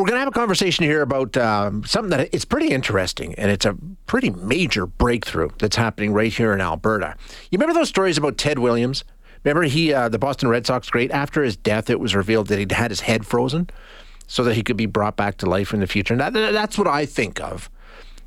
we're going to have a conversation here about um, something that it's pretty interesting, and it's a pretty major breakthrough that's happening right here in Alberta. You remember those stories about Ted Williams? Remember he, uh, the Boston Red Sox great. After his death, it was revealed that he'd had his head frozen, so that he could be brought back to life in the future. And that, that's what I think of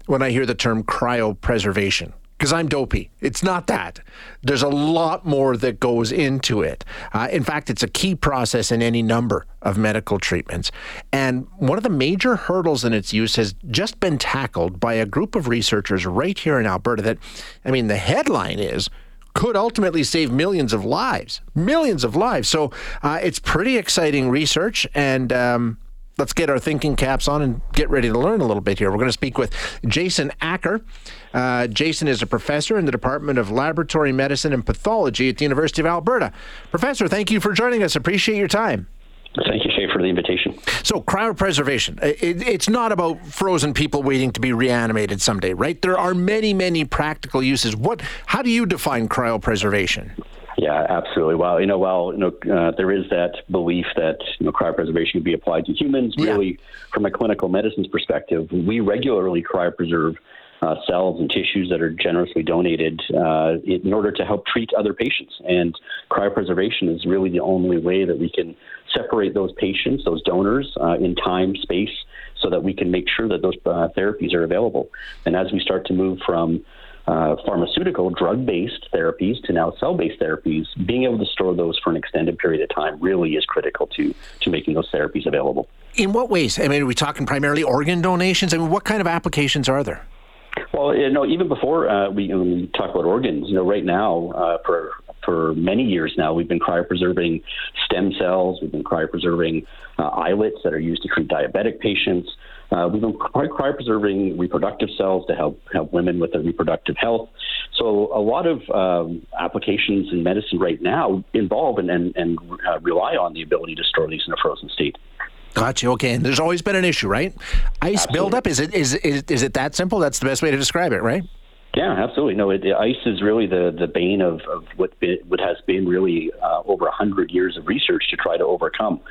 when I hear the term cryopreservation because I'm dopey. It's not that. There's a lot more that goes into it. Uh, in fact, it's a key process in any number of medical treatments. And one of the major hurdles in its use has just been tackled by a group of researchers right here in Alberta that, I mean, the headline is could ultimately save millions of lives, millions of lives. So uh, it's pretty exciting research, and um, let's get our thinking caps on and get ready to learn a little bit here. We're going to speak with Jason Acker. Uh, Jason is a professor in the Department of Laboratory Medicine and Pathology at the University of Alberta. Professor, thank you for joining us. Appreciate your time. Thank you, Shay, for the invitation. So, cryopreservation, it, it's not about frozen people waiting to be reanimated someday, right? There are many, many practical uses. What? How do you define cryopreservation? Yeah, absolutely. Well, you know, well, you know, uh, there is that belief that you know cryopreservation can be applied to humans. Yeah. Really, from a clinical medicine's perspective, we regularly cryopreserve uh, cells and tissues that are generously donated uh, in order to help treat other patients. And cryopreservation is really the only way that we can separate those patients, those donors, uh, in time, space, so that we can make sure that those uh, therapies are available. And as we start to move from uh, pharmaceutical drug based therapies to now cell based therapies, being able to store those for an extended period of time really is critical to, to making those therapies available. In what ways? I mean, are we talking primarily organ donations? I mean, what kind of applications are there? Well, you know, even before uh, we, we, talk about organs, you know, right now uh, for for many years now, we've been cryopreserving stem cells. We've been cryopreserving uh, islets that are used to treat diabetic patients. Uh, we've been cryopreserving reproductive cells to help help women with their reproductive health. So a lot of um, applications in medicine right now involve and and, and uh, rely on the ability to store these in a frozen state. Gotcha. Okay, and there's always been an issue, right? Ice Absolutely. buildup. Is it is, is is it that simple? That's the best way to describe it, right? Yeah, absolutely. No, it, ice is really the, the bane of, of what, what has been really uh, over 100 years of research to try to overcome.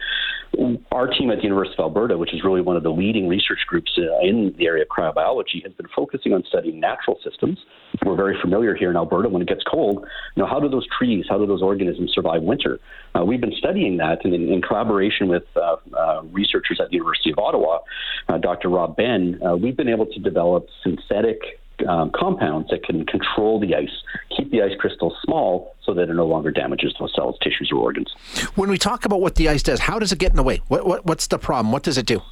Our team at the University of Alberta, which is really one of the leading research groups uh, in the area of cryobiology, has been focusing on studying natural systems. We're very familiar here in Alberta when it gets cold. You know, how do those trees, how do those organisms survive winter? Uh, we've been studying that, and in, in collaboration with uh, uh, researchers at the University of Ottawa, uh, Dr. Rob Ben, we've been able to develop synthetic um, compounds that can control the ice, keep the ice crystals small so that it no longer damages those cells, tissues, or organs. When we talk about what the ice does, how does it get in the way? What, what, what's the problem? What does it do?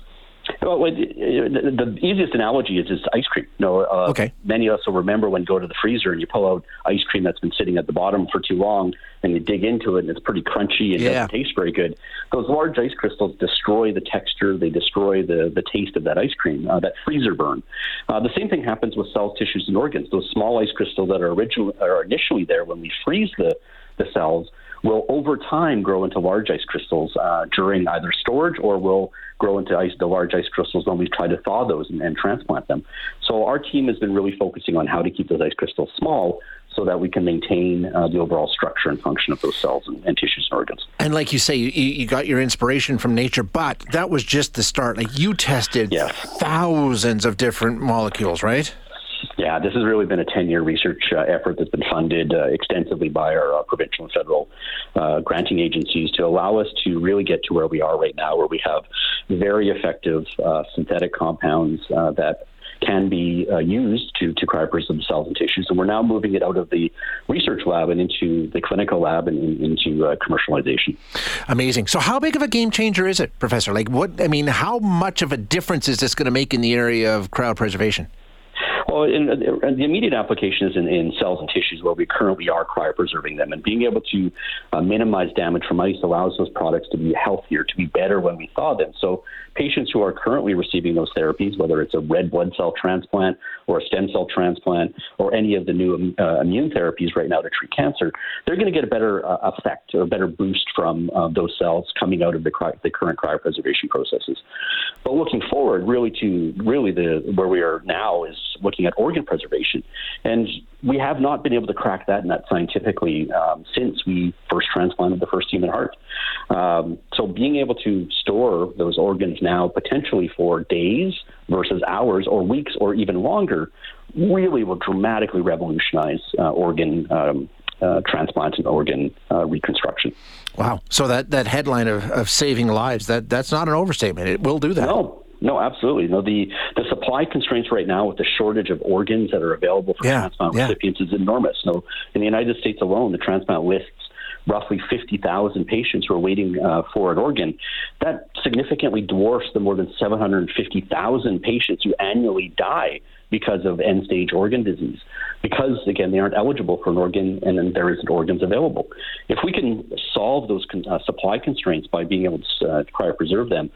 Well, the, easiest analogy is just ice cream. You know, uh, okay. Many of us will remember when you go to the freezer and you pull out ice cream that's been sitting at the bottom for too long, and you dig into it and it's pretty crunchy and yeah. doesn't taste very good. Those large ice crystals destroy the texture, they destroy the, the taste of that ice cream, uh, that freezer burn. Uh, the same thing happens with cells, tissues, and organs. Those small ice crystals that are originally are initially there when we freeze the the cells will over time grow into large ice crystals uh, during either storage or will grow into ice, the large ice crystals when we try to thaw those and, and transplant them. So our team has been really focusing on how to keep those ice crystals small so that we can maintain uh, the overall structure and function of those cells and, and, tissues and organs. And like you say, you, you got your inspiration from nature, but that was just the start. Like you tested yes. thousands of different molecules, right? Yeah, this has really been a 10 year research uh, effort that's been funded uh, extensively by our uh, provincial and federal uh, granting agencies to allow us to really get to where we are right now, where we have very effective uh, synthetic compounds uh, that can be uh, used to, to cryopreserve cells and tissues. And we're now moving it out of the research lab and into the clinical lab and, and into uh, commercialization. Amazing. So, how big of a game changer is it, Professor? Like, what, I mean, how much of a difference is this going to make in the area of cryopreservation? Well, in, in the immediate application is in, in, cells and tissues where we currently are cryopreserving them, and being able to uh, minimize damage from ice allows those products to be healthier, to be better when we thaw them. So, patients who are currently receiving those therapies, whether it's a red blood cell transplant or a stem cell transplant or any of the new uh, immune therapies right now to treat cancer, they're going to get a better uh, effect or a better boost from uh, those cells coming out of the, cry- the current cryopreservation processes. But looking forward, really to really the where we are now is looking at organ preservation. And we have not been able to crack that nut scientifically um, since we first transplanted the first human heart. Um, so being able to store those organs now potentially for days versus hours or weeks or even longer really will dramatically revolutionize uh, organ um, uh, transplant and organ uh, reconstruction. Wow! So that, that headline of, of saving lives that that's not an overstatement. It will do that. No, no, absolutely. No, the the supply constraints right now with the shortage of organs that are available for yeah, transplant yeah. recipients is enormous. So in the United States alone, the transplant lists roughly 50,000 patients who are waiting uh, for an organ. That significantly dwarfs the more than 750,000 patients who annually die because of end stage organ disease. Because, again, they aren't eligible for an organ and then there isn't organs available. If we can solve those con- uh, supply constraints by being able to uh, cryopreserve them,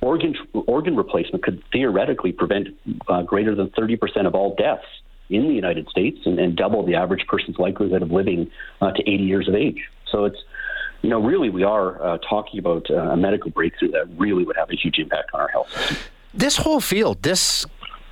organ, organ replacement could theoretically prevent uh, greater than 30% of all deaths in the United States and, and double the average person's likelihood of living uh, to 80 years of age. So it's you know, really, we are uh, talking about uh, a medical breakthrough that really would have a huge impact on our health. This whole field, this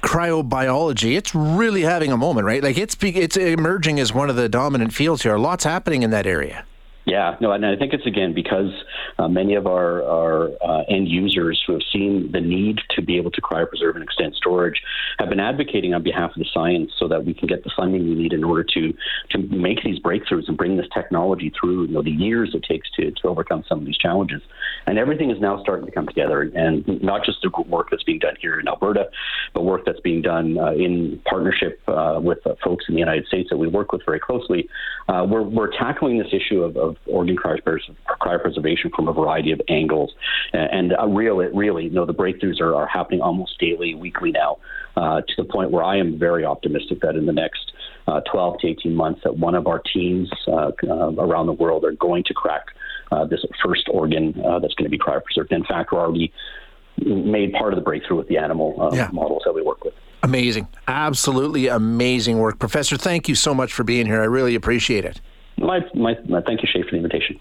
cryobiology, it's really having a moment, right? Like it's it's emerging as one of the dominant fields here. Lots happening in that area. Yeah, no, and I think it's again because uh, many of our, our uh, end users who have seen the need to be able to cryopreserve and extend storage have been advocating on behalf of the science so that we can get the funding we need in order to to make these breakthroughs and bring this technology through you know the years it takes to, to overcome some of these challenges. And everything is now starting to come together, and not just the work that's being done here in Alberta, but work that's being done uh, in partnership uh, with uh, folks in the United States that we work with very closely. Uh, we're, we're tackling this issue of, of organ cryopreservation from a variety of angles. And uh, really, really, you know, the breakthroughs are, are happening almost daily, weekly now, uh, to the point where I am very optimistic that in the next uh, 12 to 18 months, that one of our teams uh, uh, around the world are going to crack uh, this first organ that's going to be cryopreserved. In fact, we're already made part of the breakthrough with the animal yeah. models that we work with. Amazing. Absolutely amazing work. Professor, thank you so much for being here. I really appreciate it. My, my, my thank you, Shay, for the invitation.